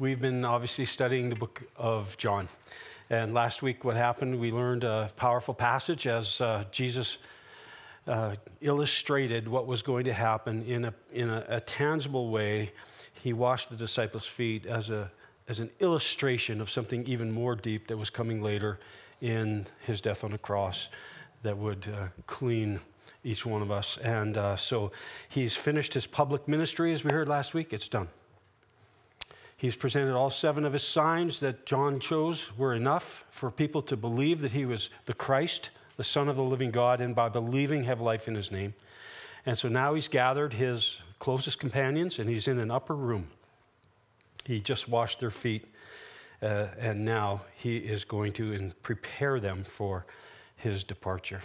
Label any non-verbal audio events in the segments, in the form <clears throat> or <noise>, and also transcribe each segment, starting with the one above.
We've been obviously studying the book of John. And last week, what happened, we learned a powerful passage as uh, Jesus uh, illustrated what was going to happen in, a, in a, a tangible way. He washed the disciples' feet as, a, as an illustration of something even more deep that was coming later in his death on the cross that would uh, clean each one of us. And uh, so he's finished his public ministry, as we heard last week. It's done. He's presented all seven of his signs that John chose were enough for people to believe that he was the Christ, the Son of the living God, and by believing have life in his name. And so now he's gathered his closest companions and he's in an upper room. He just washed their feet, uh, and now he is going to prepare them for his departure.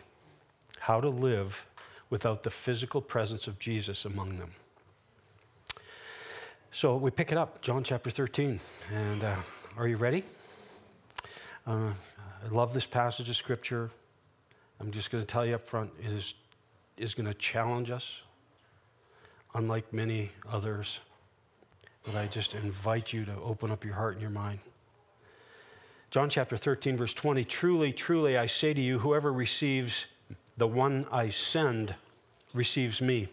How to live without the physical presence of Jesus among them. So we pick it up, John chapter 13. And uh, are you ready? Uh, I love this passage of scripture. I'm just going to tell you up front, it is, is going to challenge us, unlike many others. But I just invite you to open up your heart and your mind. John chapter 13, verse 20 Truly, truly, I say to you, whoever receives the one I send receives me.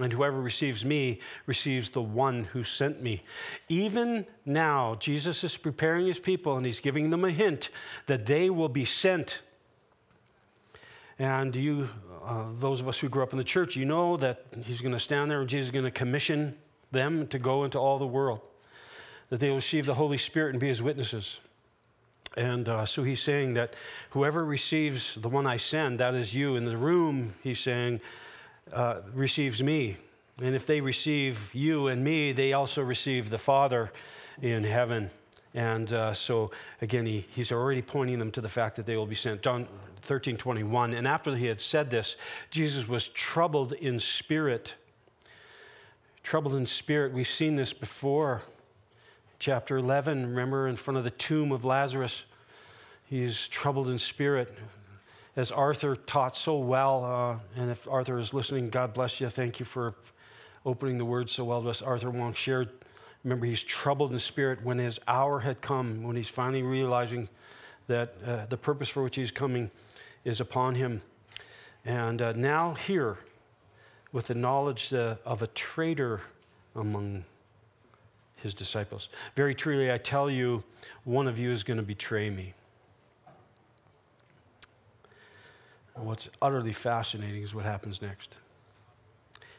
And whoever receives me receives the one who sent me. Even now, Jesus is preparing his people and he's giving them a hint that they will be sent. And you, uh, those of us who grew up in the church, you know that he's going to stand there and Jesus is going to commission them to go into all the world, that they will receive the Holy Spirit and be his witnesses. And uh, so he's saying that whoever receives the one I send, that is you in the room, he's saying, uh, receives me. And if they receive you and me, they also receive the Father in heaven. And uh, so, again, he, he's already pointing them to the fact that they will be sent. John 13 21. And after he had said this, Jesus was troubled in spirit. Troubled in spirit. We've seen this before. Chapter 11, remember, in front of the tomb of Lazarus, he's troubled in spirit as Arthur taught so well, uh, and if Arthur is listening, God bless you. Thank you for opening the word so well to us. Arthur Wong shared, remember, he's troubled in spirit when his hour had come, when he's finally realizing that uh, the purpose for which he's coming is upon him. And uh, now, here, with the knowledge uh, of a traitor among his disciples. Very truly, I tell you, one of you is going to betray me. What's utterly fascinating is what happens next.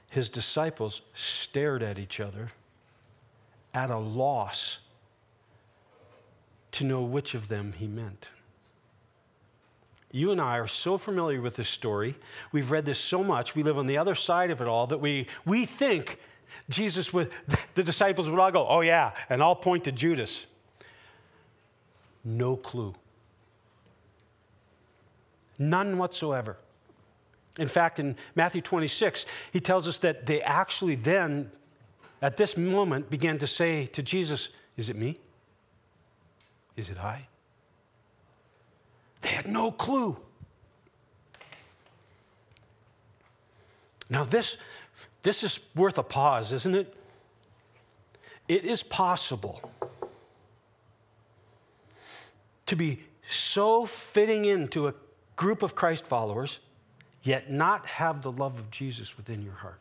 His disciples stared at each other at a loss to know which of them he meant. You and I are so familiar with this story. We've read this so much. We live on the other side of it all that we, we think Jesus would, the disciples would all go, oh yeah, and I'll point to Judas. No clue. None whatsoever. In fact, in Matthew 26, he tells us that they actually then, at this moment, began to say to Jesus, Is it me? Is it I? They had no clue. Now, this, this is worth a pause, isn't it? It is possible to be so fitting into a group of Christ followers, yet not have the love of Jesus within your heart.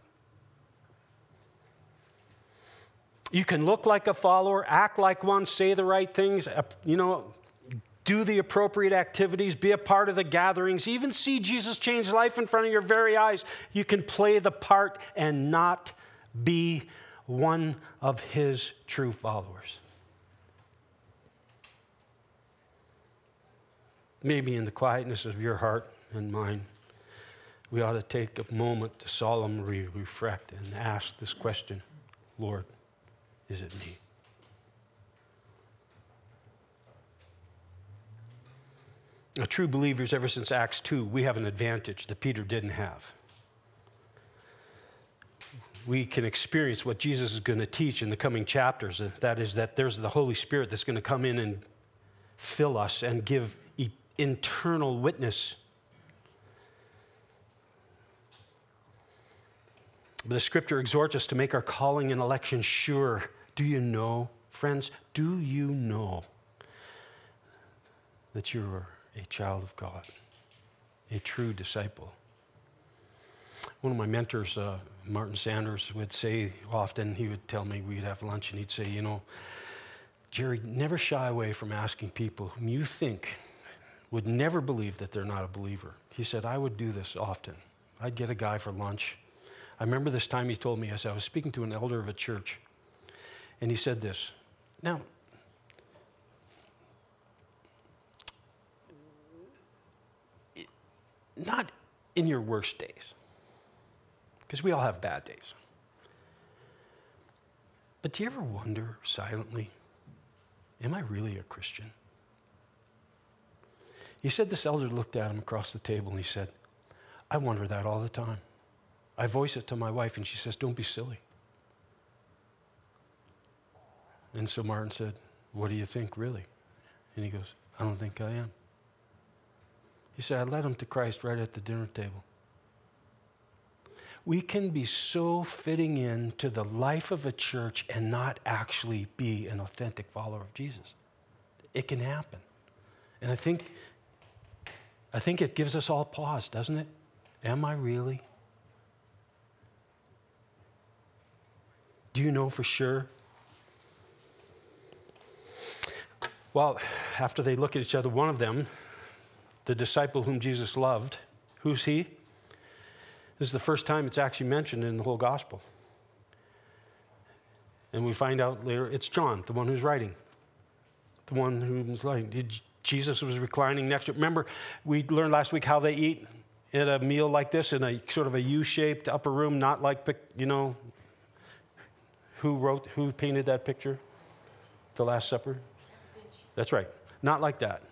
You can look like a follower, act like one, say the right things, uh, you know, do the appropriate activities, be a part of the gatherings, even see Jesus change life in front of your very eyes. You can play the part and not be one of his true followers. Maybe in the quietness of your heart and mine, we ought to take a moment to solemnly reflect and ask this question Lord, is it me? Now, true believers, ever since Acts 2, we have an advantage that Peter didn't have. We can experience what Jesus is going to teach in the coming chapters. That is, that there's the Holy Spirit that's going to come in and fill us and give internal witness. But the scripture exhorts us to make our calling and election sure. Do you know Friends, do you know that you are a child of God, a true disciple? One of my mentors, uh, Martin Sanders, would say often, he would tell me we'd have lunch and he'd say, You know, Gerry, never shy away from asking people whom you think would never believe that they're not a believer. He said, I would do this often. I'd get a guy for lunch. I remember this time he told me as I was speaking to an elder of a church, and he said this Now, not in your worst days, because we all have bad days. But do you ever wonder silently, am I really a Christian? He said this elder looked at him across the table and he said, I wonder that all the time. I voice it to my wife and she says, Don't be silly. And so Martin said, What do you think, really? And he goes, I don't think I am. He said, I led him to Christ right at the dinner table. We can be so fitting in to the life of a church and not actually be an authentic follower of Jesus. It can happen. And I think, I think it gives us all pause, doesn't it? Am I really? Do you know for sure? Well, after they look at each other, one of them, the disciple whom Jesus loved. Who's he? This is the first time it's actually mentioned in the whole gospel. And we find out later it's John, the one who's writing, the one who's writing. Jesus was reclining next to. Remember, we learned last week how they eat at a meal like this in a sort of a U-shaped upper room, not like you know. Who wrote? Who painted that picture? The Last Supper. That's right. Not like that.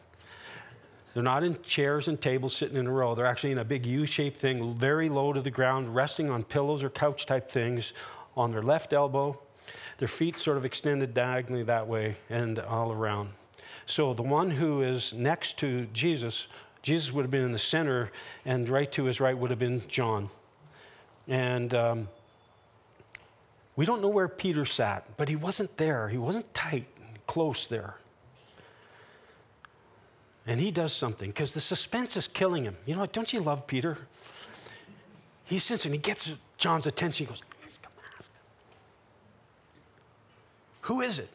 They're not in chairs and tables sitting in a row. They're actually in a big U shaped thing, very low to the ground, resting on pillows or couch type things on their left elbow, their feet sort of extended diagonally that way and all around. So the one who is next to Jesus, Jesus would have been in the center, and right to his right would have been John. And um, we don't know where Peter sat, but he wasn't there. He wasn't tight, close there. And he does something because the suspense is killing him. You know, what? don't you love Peter? He sits and he gets John's attention. He goes. Who is it?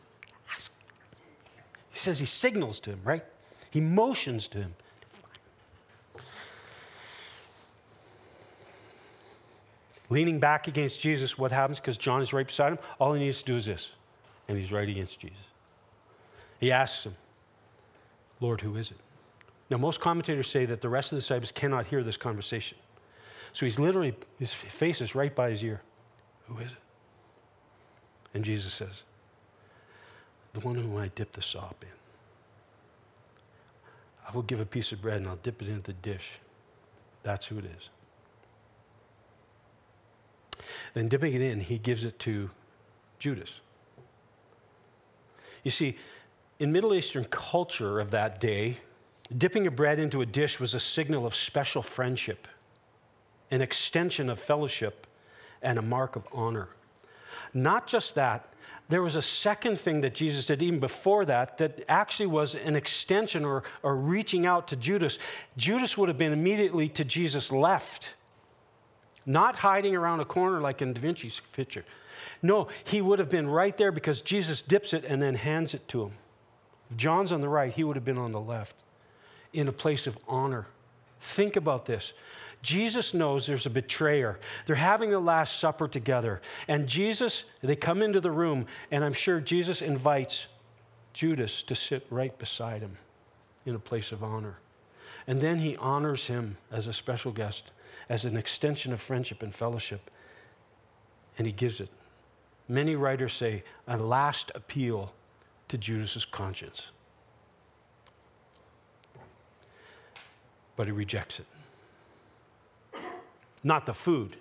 He says he signals to him, right? He motions to him. Leaning back against Jesus, what happens? Because John is right beside him. All he needs to do is this, and he's right against Jesus. He asks him, Lord, who is it? Now, most commentators say that the rest of the disciples cannot hear this conversation. So he's literally, his face is right by his ear. Who is it? And Jesus says, The one whom I dip the sop in. I will give a piece of bread and I'll dip it into the dish. That's who it is. Then, dipping it in, he gives it to Judas. You see, in Middle Eastern culture of that day, dipping a bread into a dish was a signal of special friendship, an extension of fellowship, and a mark of honor. Not just that, there was a second thing that Jesus did even before that that actually was an extension or, or reaching out to Judas. Judas would have been immediately to Jesus' left, not hiding around a corner like in Da Vinci's picture. No, he would have been right there because Jesus dips it and then hands it to him. If John's on the right, he would have been on the left in a place of honor. Think about this. Jesus knows there's a betrayer. They're having the Last Supper together. And Jesus, they come into the room, and I'm sure Jesus invites Judas to sit right beside him in a place of honor. And then he honors him as a special guest, as an extension of friendship and fellowship. And he gives it. Many writers say a last appeal to Judas's conscience. But he rejects it. Not the food.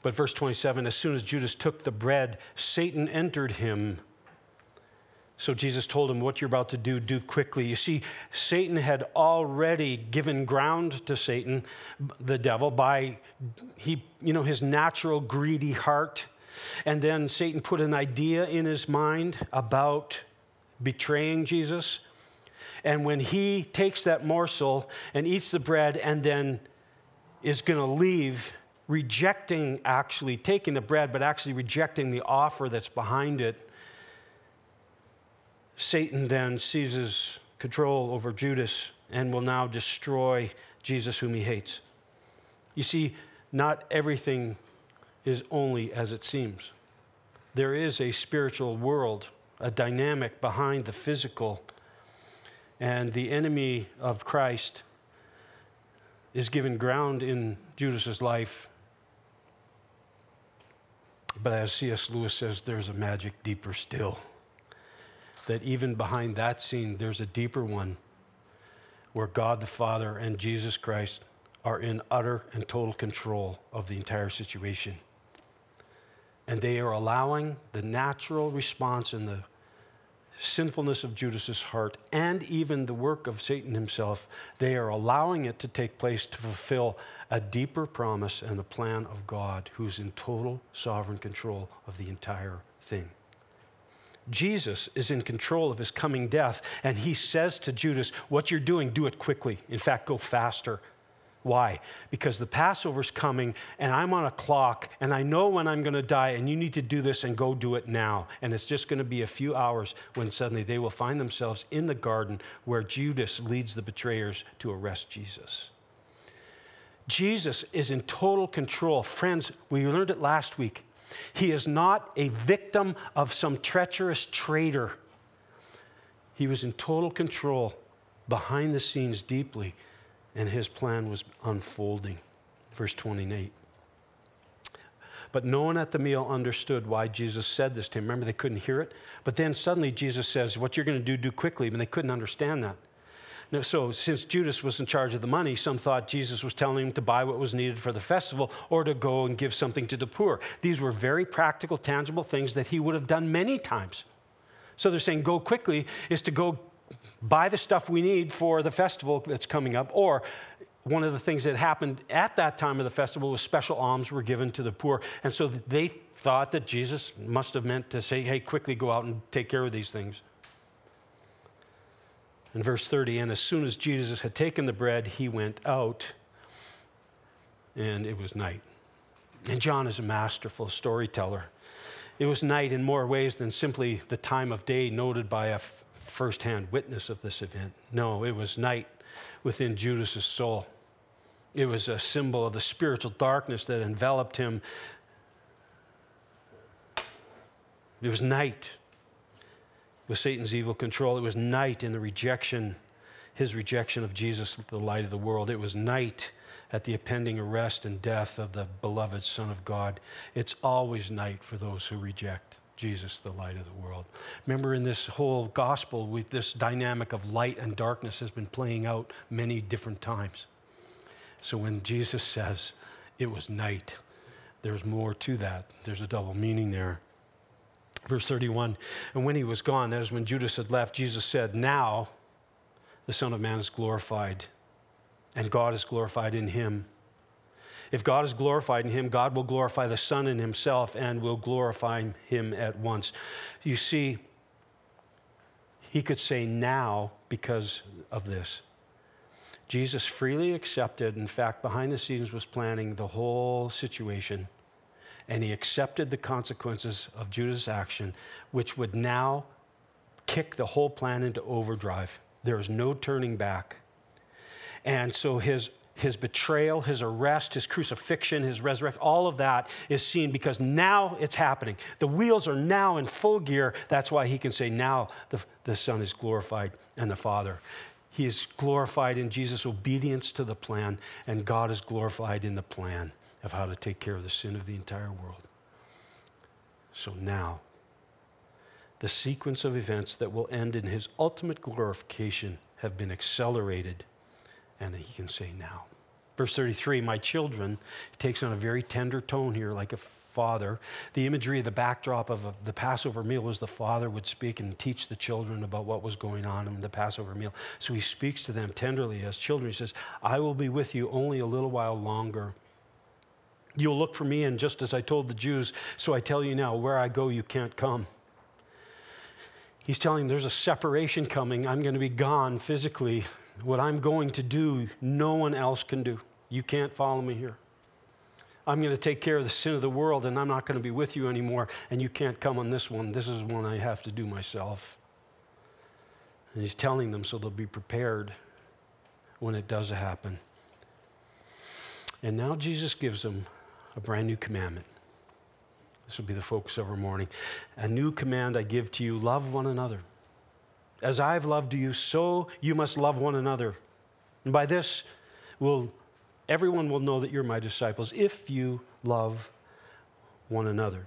But verse 27 as soon as Judas took the bread, Satan entered him. So Jesus told him, What you're about to do, do quickly. You see, Satan had already given ground to Satan, the devil, by he, you know, his natural greedy heart And then Satan put an idea in his mind about betraying Jesus. And when he takes that morsel and eats the bread and then is going to leave, rejecting actually taking the bread, but actually rejecting the offer that's behind it, Satan then seizes control over Judas and will now destroy Jesus, whom he hates. You see, not everything is only as it seems. There is a spiritual world, a dynamic behind the physical. And the enemy of Christ is given ground in Judas's life. But as C.S. Lewis says, there's a magic deeper still. That even behind that scene, there's a deeper one where God the Father and Jesus Christ are in utter and total control of the entire situation. And they are allowing the natural response in the sinfulness of Judas's heart and even the work of Satan himself, they are allowing it to take place to fulfill a deeper promise and the plan of God, who's in total sovereign control of the entire thing. Jesus is in control of his coming death, and he says to Judas, What you're doing, do it quickly. In fact, go faster. Why? Because the Passover's coming and I'm on a clock and I know when I'm going to die and you need to do this and go do it now. And it's just going to be a few hours when suddenly they will find themselves in the garden where Judas leads the betrayers to arrest Jesus. Jesus is in total control. Friends, we learned it last week. He is not a victim of some treacherous traitor. He was in total control behind the scenes deeply and his plan was unfolding. Verse 28. But no one at the meal understood why Jesus said this to him. Remember, they couldn't hear it? But then suddenly Jesus says, What you're going to do, do quickly. And they couldn't understand that. Now, so, since Judas was in charge of the money, some thought Jesus was telling him to buy what was needed for the festival or to go and give something to the poor. These were very practical, tangible things that he would have done many times. So they're saying, Go quickly is to go buy the stuff we need for the festival that's coming up. Or one of the things that happened at that time of the festival was special alms were given to the poor. And so they thought that Jesus must have meant to say, hey, quickly go out and take care of these things. In verse 30, and as soon as Jesus had taken the bread, he went out, and it was night. And John is a masterful storyteller. It was night in more ways than simply the time of day noted by a firsthand witness of this event. No, it was night within Judas's soul. It was a symbol of the spiritual darkness that enveloped him. It was night with Satan's evil control. It was night in the rejection, his rejection of Jesus, the light of the world. It was night at the impending arrest and death of the beloved Son of God. It's always night for those who reject. Jesus, the light of the world. Remember, in this whole gospel, we, this dynamic of light and darkness has been playing out many different times. So when Jesus says it was night, there's more to that. There's a double meaning there. Verse 31 And when he was gone, that is when Judas had left, Jesus said, Now the Son of Man is glorified, and God is glorified in him. If God is glorified in him, God will glorify the Son in himself and will glorify him at once. You see, he could say now because of this. Jesus freely accepted, in fact, behind the scenes was planning the whole situation, and he accepted the consequences of Judas' action, which would now kick the whole plan into overdrive. There is no turning back. And so his his betrayal, his arrest, his crucifixion, his resurrection, all of that is seen because now it's happening. The wheels are now in full gear. That's why he can say, Now the, the Son is glorified and the Father. He is glorified in Jesus' obedience to the plan, and God is glorified in the plan of how to take care of the sin of the entire world. So now, the sequence of events that will end in his ultimate glorification have been accelerated and he can say now. Verse 33, my children, he takes on a very tender tone here, like a father. The imagery, the backdrop of the Passover meal was the father would speak and teach the children about what was going on in the Passover meal. So he speaks to them tenderly as children. He says, I will be with you only a little while longer. You'll look for me, and just as I told the Jews, so I tell you now, where I go, you can't come. He's telling them there's a separation coming. I'm going to be gone physically. What I'm going to do, no one else can do. You can't follow me here. I'm going to take care of the sin of the world, and I'm not going to be with you anymore, and you can't come on this one. This is one I have to do myself. And he's telling them so they'll be prepared when it does happen. And now Jesus gives them a brand new commandment. This will be the focus of our morning. A new command I give to you love one another. As I've loved you, so you must love one another. And by this, will everyone will know that you're my disciples if you love one another.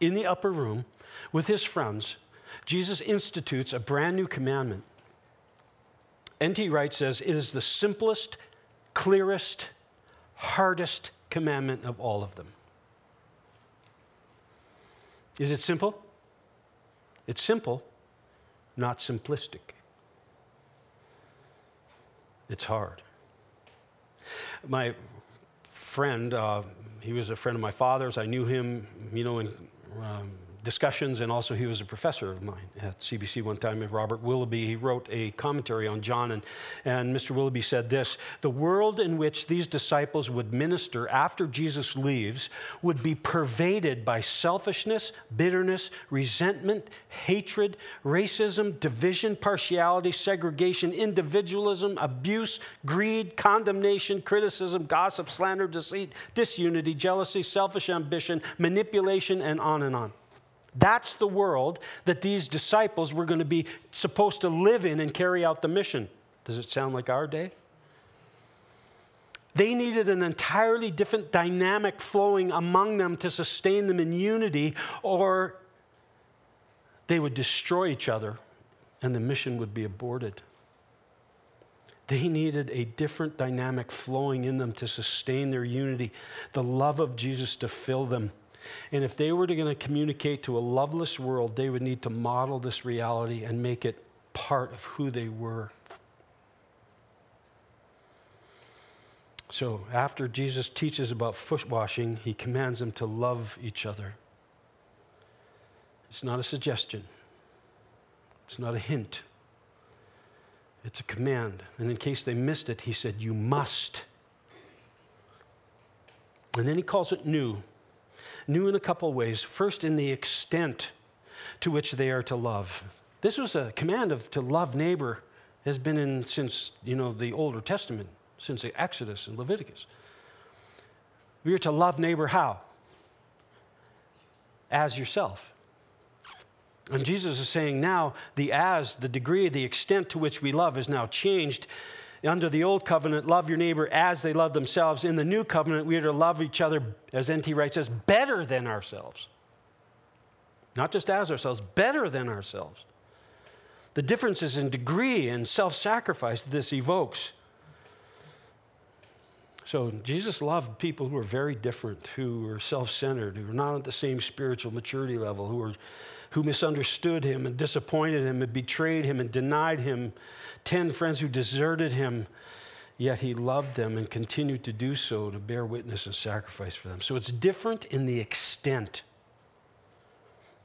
In the upper room with his friends, Jesus institutes a brand new commandment. N.T. Wright says it is the simplest, clearest, hardest commandment of all of them. Is it simple? It's simple, not simplistic. It's hard. My friend, uh, he was a friend of my father's. I knew him, you know, in um, discussions, and also he was a professor of mine at CBC one time. Robert Willoughby, he wrote a commentary on John, and, and Mr. Willoughby said this The world in which these disciples would minister after Jesus leaves would be pervaded by selfishness, bitterness, resentment, hatred, racism, division, partiality, segregation, individualism, abuse, greed, condemnation, criticism, gossip, slander, deceit, disunity, jealousy, selfish ambition, manipulation, and on and on. That's the world that these disciples were going to be supposed to live in and carry out the mission. Does it sound like our day? They needed an entirely different dynamic flowing among them to sustain them in unity, or they would destroy each other and the mission would be aborted. They needed a different dynamic flowing in them to sustain their unity, the love of Jesus to fill them. And if they were going to communicate to a loveless world, they would need to model this reality and make it part of who they were. So, after Jesus teaches about foot washing, he commands them to love each other. It's not a suggestion, it's not a hint, it's a command. And in case they missed it, he said, You must. And then he calls it new new in a couple ways. First, in the extent to which they are to love. This was a command of to love neighbor has been in since you know the Older Testament, since the Exodus and Leviticus. We are to love neighbor how? As yourself. And Jesus is saying now the as, the degree, the extent to which we love is now changed under the old covenant, love your neighbor as they love themselves. In the new covenant, we are to love each other, as N.T. Wright says, better than ourselves. Not just as ourselves, better than ourselves. The differences in degree and self sacrifice that this evokes. So Jesus loved people who were very different, who were self centered, who were not at the same spiritual maturity level, who were who misunderstood him and disappointed him and betrayed him and denied him, 10 friends who deserted him, yet he loved them and continued to do so to bear witness and sacrifice for them. So it's different in the extent.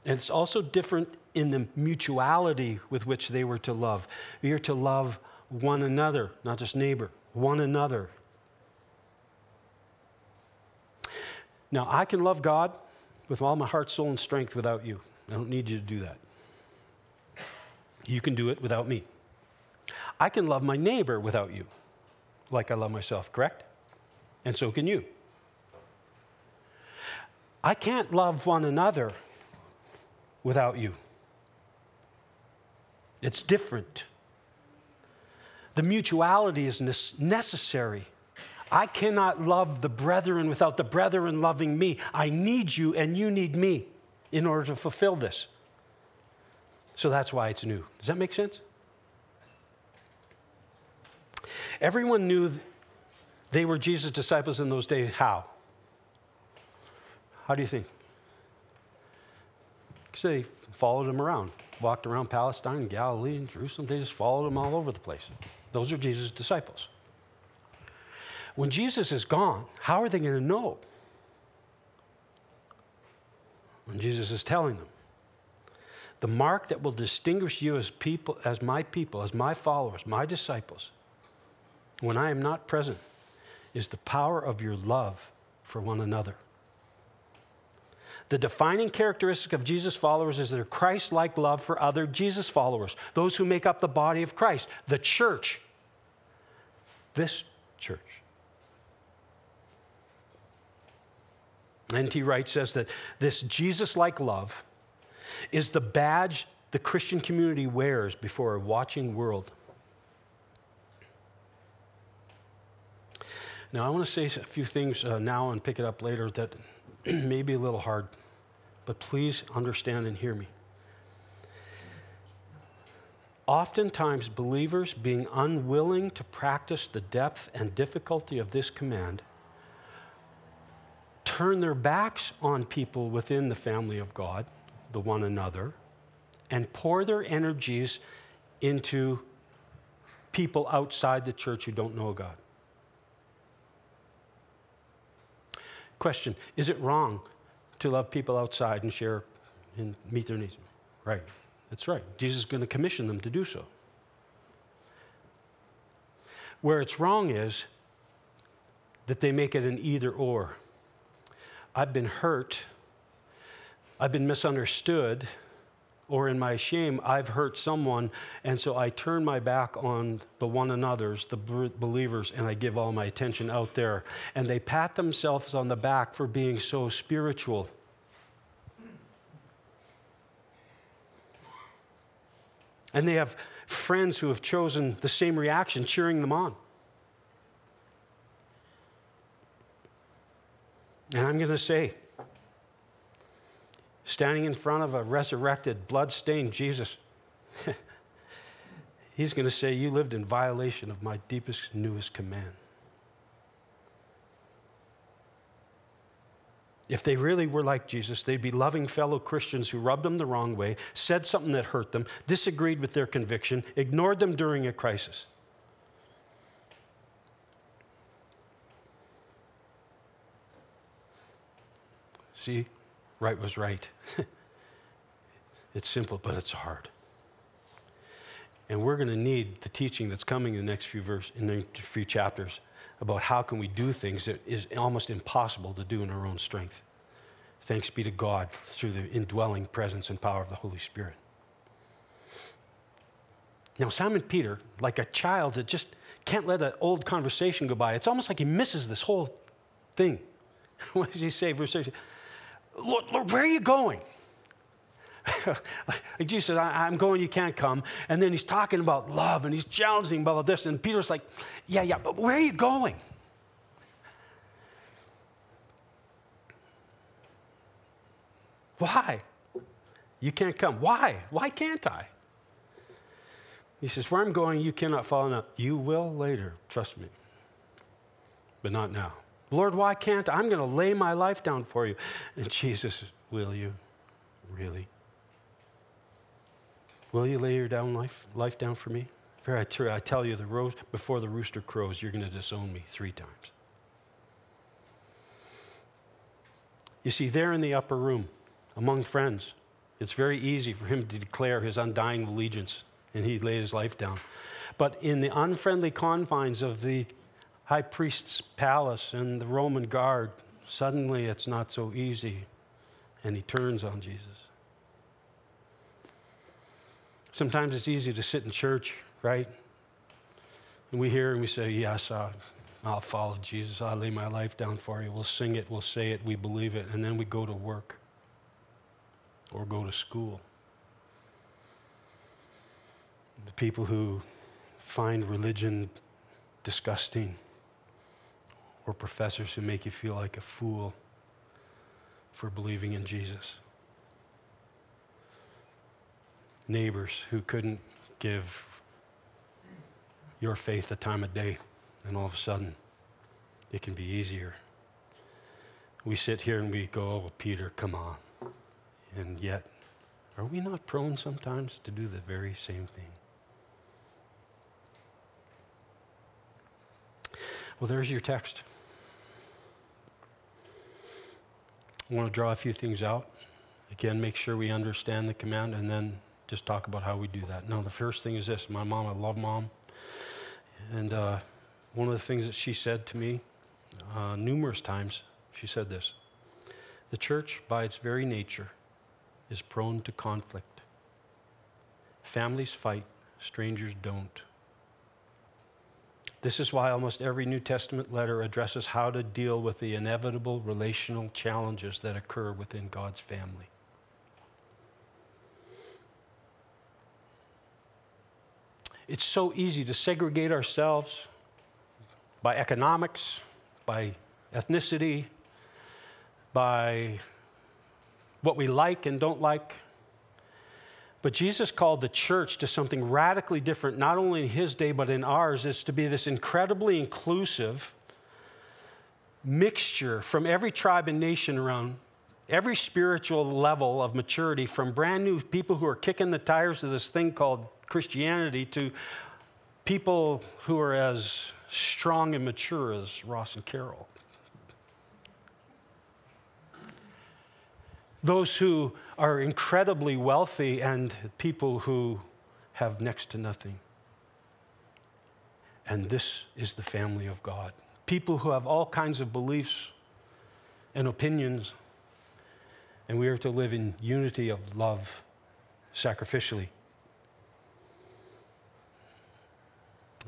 And it's also different in the mutuality with which they were to love. We are to love one another, not just neighbor, one another. Now, I can love God with all my heart, soul, and strength without you. I don't need you to do that. You can do it without me. I can love my neighbor without you, like I love myself, correct? And so can you. I can't love one another without you. It's different. The mutuality is necessary. I cannot love the brethren without the brethren loving me. I need you, and you need me in order to fulfill this. So that's why it's new. Does that make sense? Everyone knew they were Jesus' disciples in those days. How? How do you think? Because they followed him around, walked around Palestine, Galilee, and Jerusalem. They just followed him all over the place. Those are Jesus' disciples. When Jesus is gone, how are they going to know? When Jesus is telling them, the mark that will distinguish you as people, as my people, as my followers, my disciples, when I am not present, is the power of your love for one another. The defining characteristic of Jesus' followers is their Christ like love for other Jesus followers, those who make up the body of Christ, the church. This church. N.T. Wright says that this Jesus like love is the badge the Christian community wears before a watching world. Now, I want to say a few things uh, now and pick it up later that <clears throat> may be a little hard, but please understand and hear me. Oftentimes, believers being unwilling to practice the depth and difficulty of this command turn their backs on people within the family of God, the one another, and pour their energies into people outside the church who don't know God. Question Is it wrong to love people outside and share and meet their needs? Right. That's right. Jesus is going to commission them to do so. Where it's wrong is that they make it an either or. I've been hurt, I've been misunderstood, or in my shame, I've hurt someone, and so I turn my back on the one another's, the believers, and I give all my attention out there. And they pat themselves on the back for being so spiritual. And they have friends who have chosen the same reaction, cheering them on. And I'm going to say, standing in front of a resurrected, blood-stained Jesus, <laughs> he's going to say, You lived in violation of my deepest, newest command. If they really were like Jesus, they'd be loving fellow Christians who rubbed them the wrong way, said something that hurt them, disagreed with their conviction, ignored them during a crisis. See, Wright was right. <laughs> it's simple, but it's hard. And we're going to need the teaching that's coming in the next few verse in the few chapters about how can we do things that is almost impossible to do in our own strength. Thanks be to God through the indwelling presence and power of the Holy Spirit. Now, Simon Peter, like a child that just can't let an old conversation go by, it's almost like he misses this whole thing. <laughs> what does he say? Verse 6 Lord, Lord where are you going? like <laughs> Jesus said, I'm going, you can't come. And then he's talking about love and he's challenging about this. And Peter's like, Yeah, yeah, but where are you going? Why? You can't come. Why? Why can't I? He says, Where I'm going, you cannot follow now. You will later, trust me, but not now. Lord, why can't I? I'm going to lay my life down for you. And Jesus, will you? Really? Will you lay your down life, life down for me? For I, I tell you, the ro- before the rooster crows, you're going to disown me three times. You see, there in the upper room, among friends, it's very easy for him to declare his undying allegiance and he laid his life down. But in the unfriendly confines of the high priest's palace and the Roman guard, suddenly it's not so easy, and he turns on Jesus. Sometimes it's easy to sit in church, right? And we hear and we say, Yes, uh, I'll follow Jesus. I'll lay my life down for you. We'll sing it, we'll say it, we believe it, and then we go to work or go to school. The people who find religion disgusting or professors who make you feel like a fool for believing in Jesus. Neighbors who couldn't give your faith the time of day, and all of a sudden it can be easier. We sit here and we go, Oh, Peter, come on. And yet, are we not prone sometimes to do the very same thing? Well, there's your text. I want to draw a few things out. Again, make sure we understand the command and then just talk about how we do that. Now, the first thing is this my mom, I love mom. And uh, one of the things that she said to me uh, numerous times, she said this The church, by its very nature, is prone to conflict. Families fight, strangers don't. This is why almost every New Testament letter addresses how to deal with the inevitable relational challenges that occur within God's family. It's so easy to segregate ourselves by economics, by ethnicity, by what we like and don't like. But Jesus called the church to something radically different, not only in his day, but in ours, is to be this incredibly inclusive mixture from every tribe and nation around every spiritual level of maturity, from brand new people who are kicking the tires of this thing called Christianity to people who are as strong and mature as Ross and Carol. Those who are incredibly wealthy and people who have next to nothing. And this is the family of God. People who have all kinds of beliefs and opinions, and we are to live in unity of love sacrificially.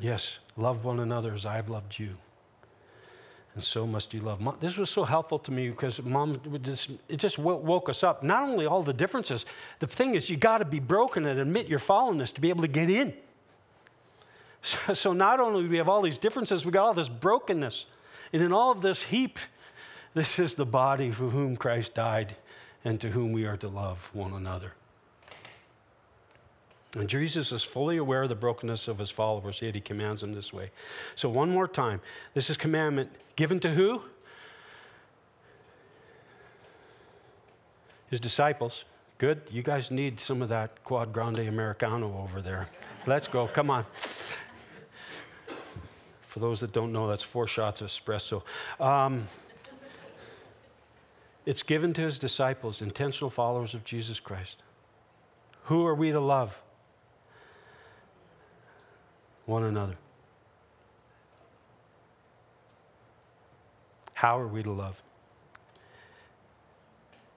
Yes, love one another as I've loved you and so must you love. Mom, this was so helpful to me because mom just, it just woke us up. Not only all the differences, the thing is you got to be broken and admit your fallenness to be able to get in. <laughs> So, so not only do we have all these differences, we got all this brokenness. And in all of this heap, this is the body for whom Christ died and to whom we are to love one another. And Jesus is fully aware of the brokenness of his followers, yet he commands them this way. So, one more time, this is commandment given to who? His disciples. Good. You guys need some of that Quad Grande Americano over there. Let's go. Come on. For those that don't know, that's four shots of espresso. Um, it's given to his disciples, intentional followers of Jesus Christ. Who are we to love? One another. How are we to love?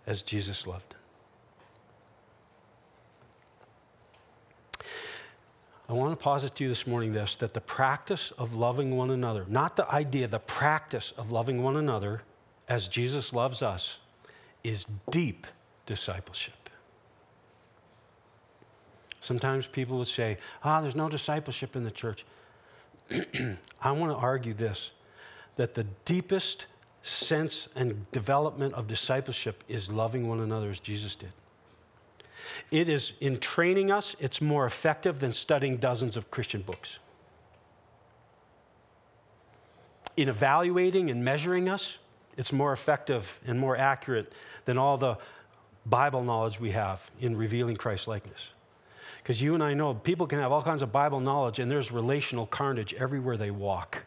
As Jesus loved. I want to posit to you this morning this that the practice of loving one another, not the idea, the practice of loving one another as Jesus loves us, is deep discipleship. Sometimes people would say, ah, there's no discipleship in the church. <clears throat> I want to argue this that the deepest sense and development of discipleship is loving one another as Jesus did. It is in training us, it's more effective than studying dozens of Christian books. In evaluating and measuring us, it's more effective and more accurate than all the Bible knowledge we have in revealing Christ likeness. Because you and I know people can have all kinds of Bible knowledge, and there's relational carnage everywhere they walk.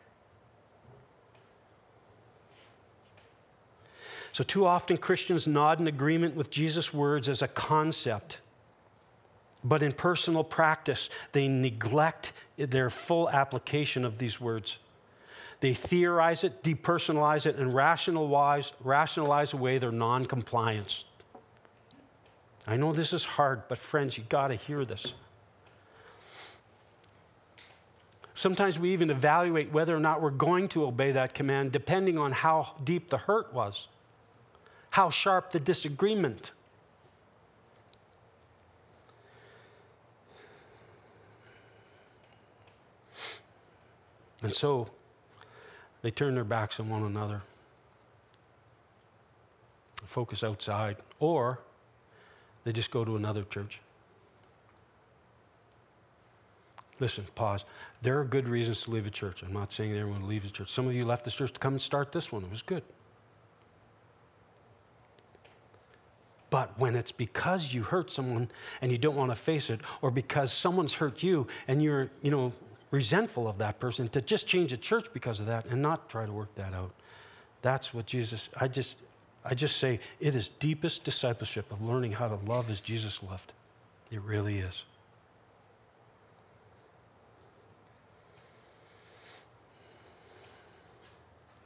So, too often Christians nod in agreement with Jesus' words as a concept, but in personal practice, they neglect their full application of these words. They theorize it, depersonalize it, and rationalize, rationalize away their non compliance. I know this is hard, but friends, you got to hear this. Sometimes we even evaluate whether or not we're going to obey that command depending on how deep the hurt was, how sharp the disagreement. And so they turn their backs on one another, focus outside, or they just go to another church. Listen, pause. There are good reasons to leave a church. I'm not saying everyone leaves a church. Some of you left this church to come and start this one. It was good. But when it's because you hurt someone and you don't want to face it, or because someone's hurt you and you're, you know, resentful of that person, to just change a church because of that and not try to work that out. That's what Jesus, I just, I just say it is deepest discipleship of learning how to love as Jesus loved. It really is.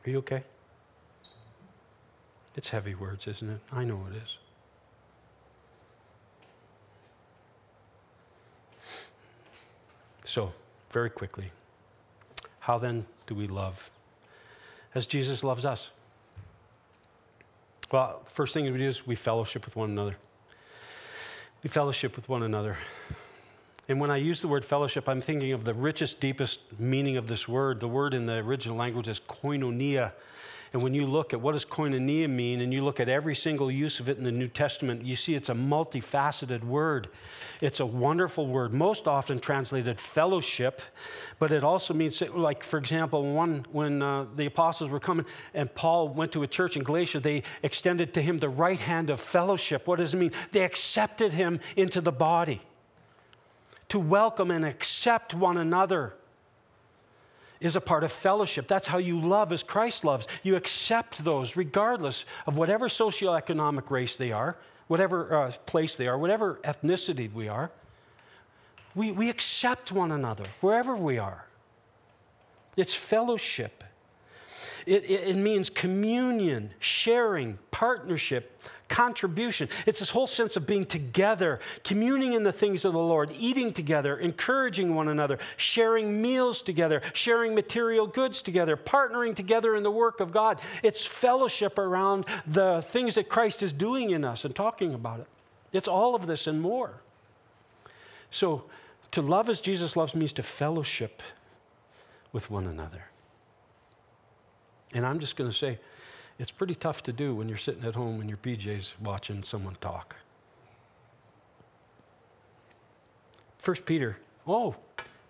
Are you okay? It's heavy words, isn't it? I know it is. So, very quickly, how then do we love as Jesus loves us? Well, first thing we do is we fellowship with one another. We fellowship with one another. And when I use the word fellowship, I'm thinking of the richest, deepest meaning of this word. The word in the original language is koinonia. And when you look at what does koinonia mean, and you look at every single use of it in the New Testament, you see it's a multifaceted word. It's a wonderful word, most often translated fellowship, but it also means, like, for example, one, when uh, the apostles were coming and Paul went to a church in Galatia, they extended to him the right hand of fellowship. What does it mean? They accepted him into the body to welcome and accept one another is a part of fellowship. That's how you love as Christ loves. You accept those regardless of whatever socioeconomic race they are, whatever uh, place they are, whatever ethnicity we are. We, we accept one another wherever we are. It's fellowship. It, it, it means communion, sharing, partnership, contribution. It's this whole sense of being together, communing in the things of the Lord, eating together, encouraging one another, sharing meals together, sharing material goods together, partnering together in the work of God. It's fellowship around the things that Christ is doing in us and talking about it. It's all of this and more. So, to love as Jesus loves means to fellowship with one another. And I'm just going to say, it's pretty tough to do when you're sitting at home in your PJs watching someone talk. First Peter, oh,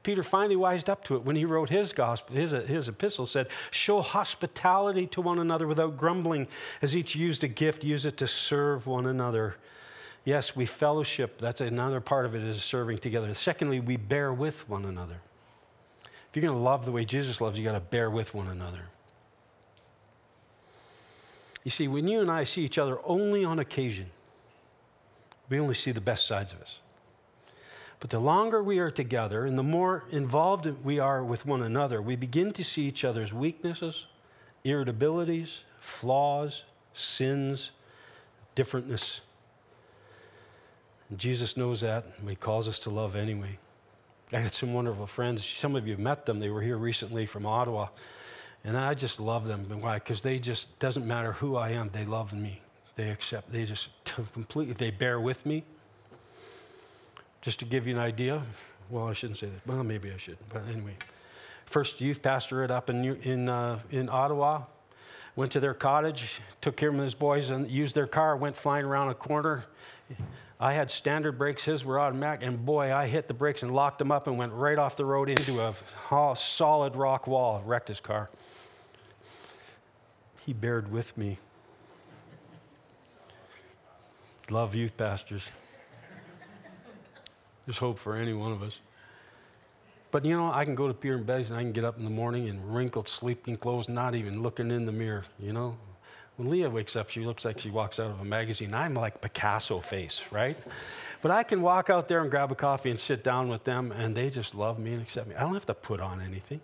Peter finally wised up to it when he wrote his gospel, his, his epistle said, Show hospitality to one another without grumbling. As each used a gift, use it to serve one another. Yes, we fellowship. That's another part of it is serving together. Secondly, we bear with one another. If you're going to love the way Jesus loves, you got to bear with one another. You see, when you and I see each other only on occasion, we only see the best sides of us. But the longer we are together and the more involved we are with one another, we begin to see each other's weaknesses, irritabilities, flaws, sins, differentness. And Jesus knows that, and He calls us to love anyway. I had some wonderful friends. Some of you have met them. They were here recently from Ottawa. And I just love them. Why? Because they just, doesn't matter who I am, they love me. They accept, they just <laughs> completely, they bear with me. Just to give you an idea, well, I shouldn't say that. Well, maybe I should. But anyway, first youth pastorate up in, in, uh, in Ottawa. Went to their cottage, took care of his boys, and used their car, went flying around a corner. I had standard brakes, his were automatic, and boy, I hit the brakes and locked them up and went right off the road into a solid rock wall, wrecked his car. He bared with me. Love youth pastors. There's hope for any one of us. But you know, I can go to Pierre and Betty's and I can get up in the morning in wrinkled sleeping clothes, not even looking in the mirror, you know? When Leah wakes up, she looks like she walks out of a magazine. I'm like Picasso face, right? But I can walk out there and grab a coffee and sit down with them, and they just love me and accept me. I don't have to put on anything.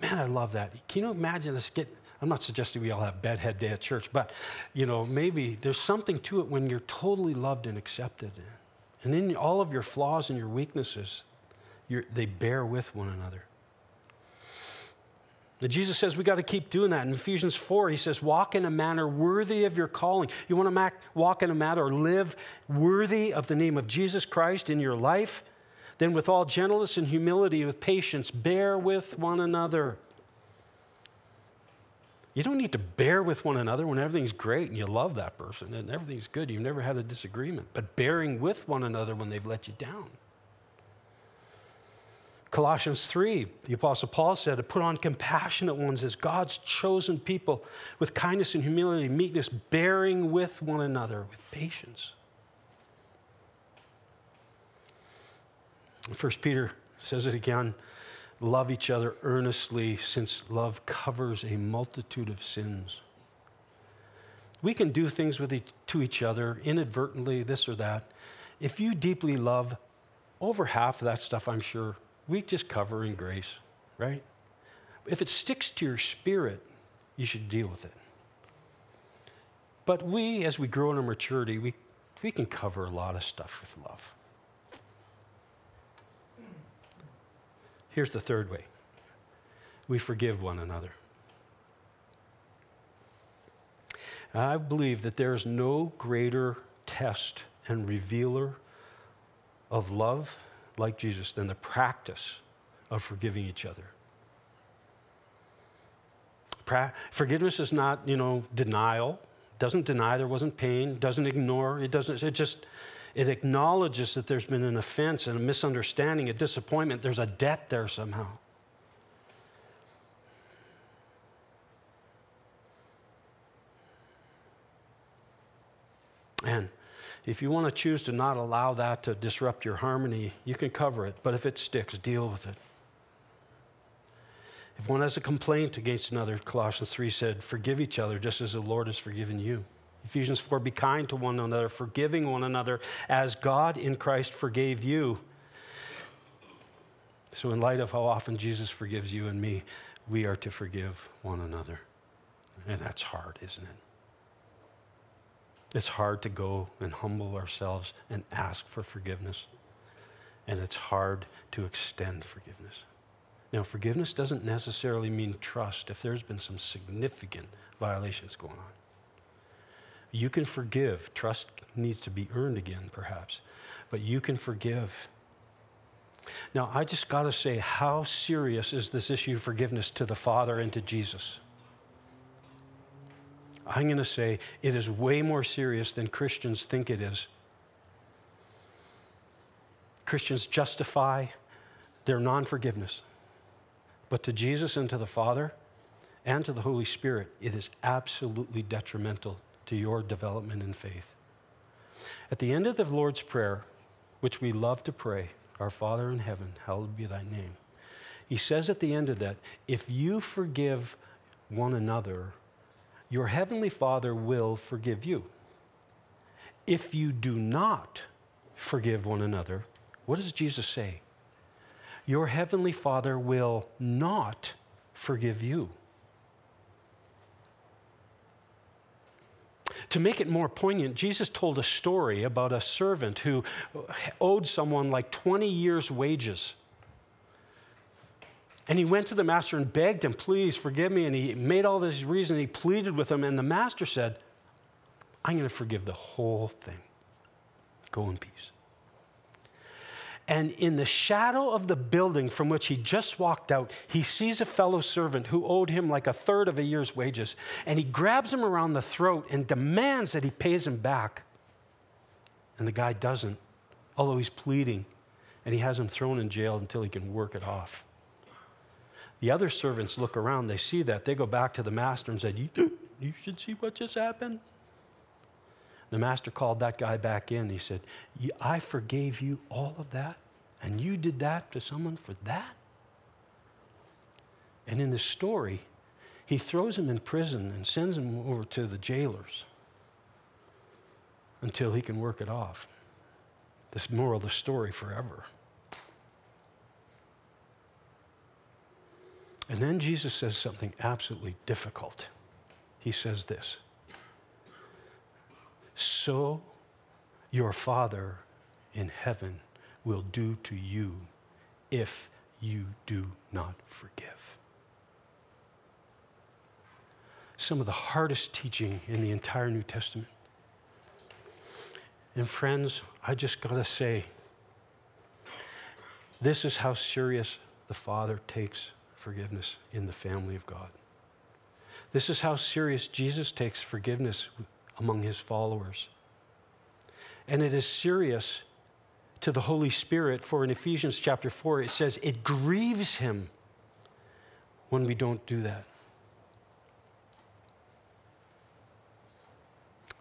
Man, I love that. Can you imagine this? Get, I'm not suggesting we all have bedhead day at church, but you know, maybe there's something to it when you're totally loved and accepted. And in all of your flaws and your weaknesses, they bear with one another. Jesus says we got to keep doing that. In Ephesians 4, he says, walk in a manner worthy of your calling. You want to walk in a manner or live worthy of the name of Jesus Christ in your life? Then, with all gentleness and humility, with patience, bear with one another. You don't need to bear with one another when everything's great and you love that person and everything's good. You've never had a disagreement. But bearing with one another when they've let you down. Colossians 3, the Apostle Paul said to put on compassionate ones as God's chosen people with kindness and humility, meekness, bearing with one another with patience. First Peter says it again love each other earnestly, since love covers a multitude of sins. We can do things with each, to each other inadvertently, this or that. If you deeply love, over half of that stuff, I'm sure, we just cover in grace, right? If it sticks to your spirit, you should deal with it. But we, as we grow in our maturity, we, we can cover a lot of stuff with love. Here's the third way we forgive one another. I believe that there is no greater test and revealer of love like Jesus than the practice of forgiving each other. Pra- forgiveness is not, you know, denial. Doesn't deny there wasn't pain. Doesn't ignore. It doesn't. It just it acknowledges that there's been an offense and a misunderstanding, a disappointment. There's a debt there somehow. And if you want to choose to not allow that to disrupt your harmony, you can cover it. But if it sticks, deal with it. If one has a complaint against another, Colossians 3 said, forgive each other just as the Lord has forgiven you. Ephesians 4 be kind to one another, forgiving one another as God in Christ forgave you. So, in light of how often Jesus forgives you and me, we are to forgive one another. And that's hard, isn't it? It's hard to go and humble ourselves and ask for forgiveness. And it's hard to extend forgiveness. Now, forgiveness doesn't necessarily mean trust if there's been some significant violations going on. You can forgive. Trust needs to be earned again, perhaps, but you can forgive. Now, I just got to say, how serious is this issue of forgiveness to the Father and to Jesus? I'm going to say it is way more serious than Christians think it is. Christians justify their non forgiveness. But to Jesus and to the Father and to the Holy Spirit, it is absolutely detrimental to your development in faith. At the end of the Lord's Prayer, which we love to pray, Our Father in heaven, hallowed be thy name. He says at the end of that, if you forgive one another, your heavenly Father will forgive you. If you do not forgive one another, what does Jesus say? Your heavenly Father will not forgive you. To make it more poignant, Jesus told a story about a servant who owed someone like 20 years' wages. And he went to the master and begged him, please forgive me. And he made all this reason. He pleaded with him. And the master said, I'm going to forgive the whole thing. Go in peace. And in the shadow of the building from which he just walked out, he sees a fellow servant who owed him like a third of a year's wages. And he grabs him around the throat and demands that he pays him back. And the guy doesn't, although he's pleading. And he has him thrown in jail until he can work it off. The other servants look around, they see that, they go back to the master and said, You, you should see what just happened. The master called that guy back in. He said, I forgave you all of that, and you did that to someone for that? And in this story, he throws him in prison and sends him over to the jailers until he can work it off. This moral of the story forever. And then Jesus says something absolutely difficult. He says this so your Father in heaven will do to you if you do not forgive. Some of the hardest teaching in the entire New Testament. And friends, I just got to say, this is how serious the Father takes forgiveness in the family of God. This is how serious Jesus takes forgiveness among his followers. And it is serious to the Holy Spirit, for in Ephesians chapter 4, it says it grieves him when we don't do that.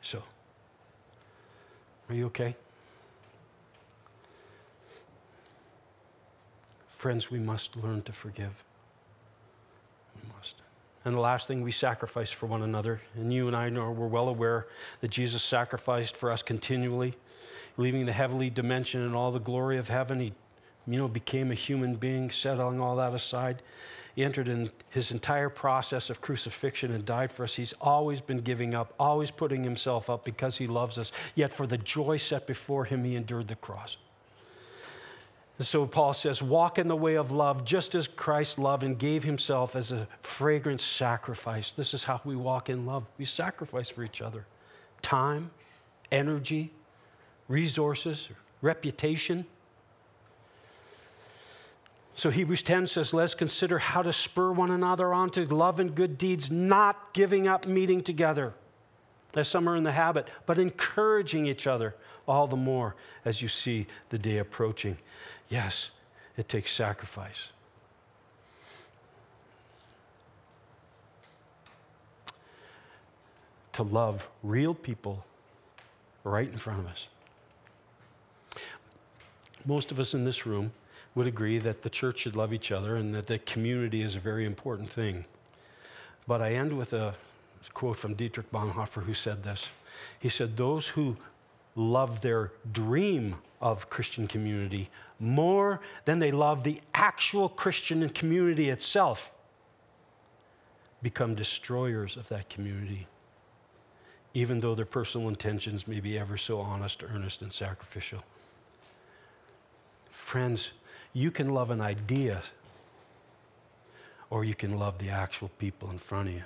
So, are you okay? Friends, we must learn to forgive. Must. And the last thing, we sacrifice for one another. And you and I know we're well aware that Jesus sacrificed for us continually, leaving the heavenly dimension and all the glory of heaven. He, you know, became a human being, setting all that aside. He entered in his entire process of crucifixion and died for us. He's always been giving up, always putting himself up because he loves us. Yet for the joy set before him, he endured the cross. And so Paul says, walk in the way of love, just as Christ loved and gave himself as a fragrant sacrifice. This is how we walk in love. We sacrifice for each other time, energy, resources, reputation. So Hebrews 10 says, Let's consider how to spur one another on to love and good deeds, not giving up meeting together, as some are in the habit, but encouraging each other all the more as you see the day approaching. Yes, it takes sacrifice. To love real people right in front of us. Most of us in this room would agree that the church should love each other and that the community is a very important thing. But I end with a quote from Dietrich Bonhoeffer who said this. He said, Those who love their dream of Christian community more than they love the actual Christian community itself become destroyers of that community, even though their personal intentions may be ever so honest, earnest, and sacrificial. Friends, you can love an idea or you can love the actual people in front of you.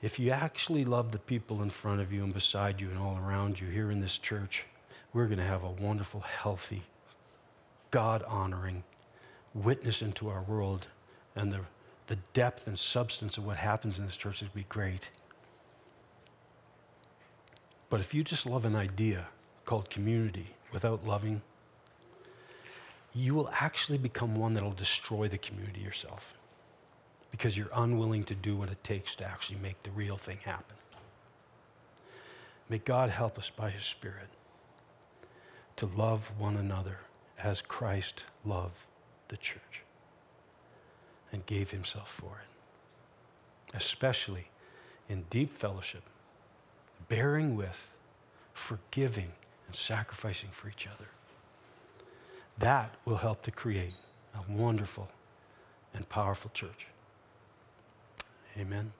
If you actually love the people in front of you and beside you and all around you here in this church, we're going to have a wonderful, healthy, God honoring witness into our world. And the, the depth and substance of what happens in this church would be great. But if you just love an idea called community without loving, you will actually become one that'll destroy the community yourself because you're unwilling to do what it takes to actually make the real thing happen. May God help us by His Spirit to love one another as Christ loved the church and gave Himself for it, especially in deep fellowship, bearing with, forgiving, and sacrificing for each other. That will help to create a wonderful and powerful church. Amen.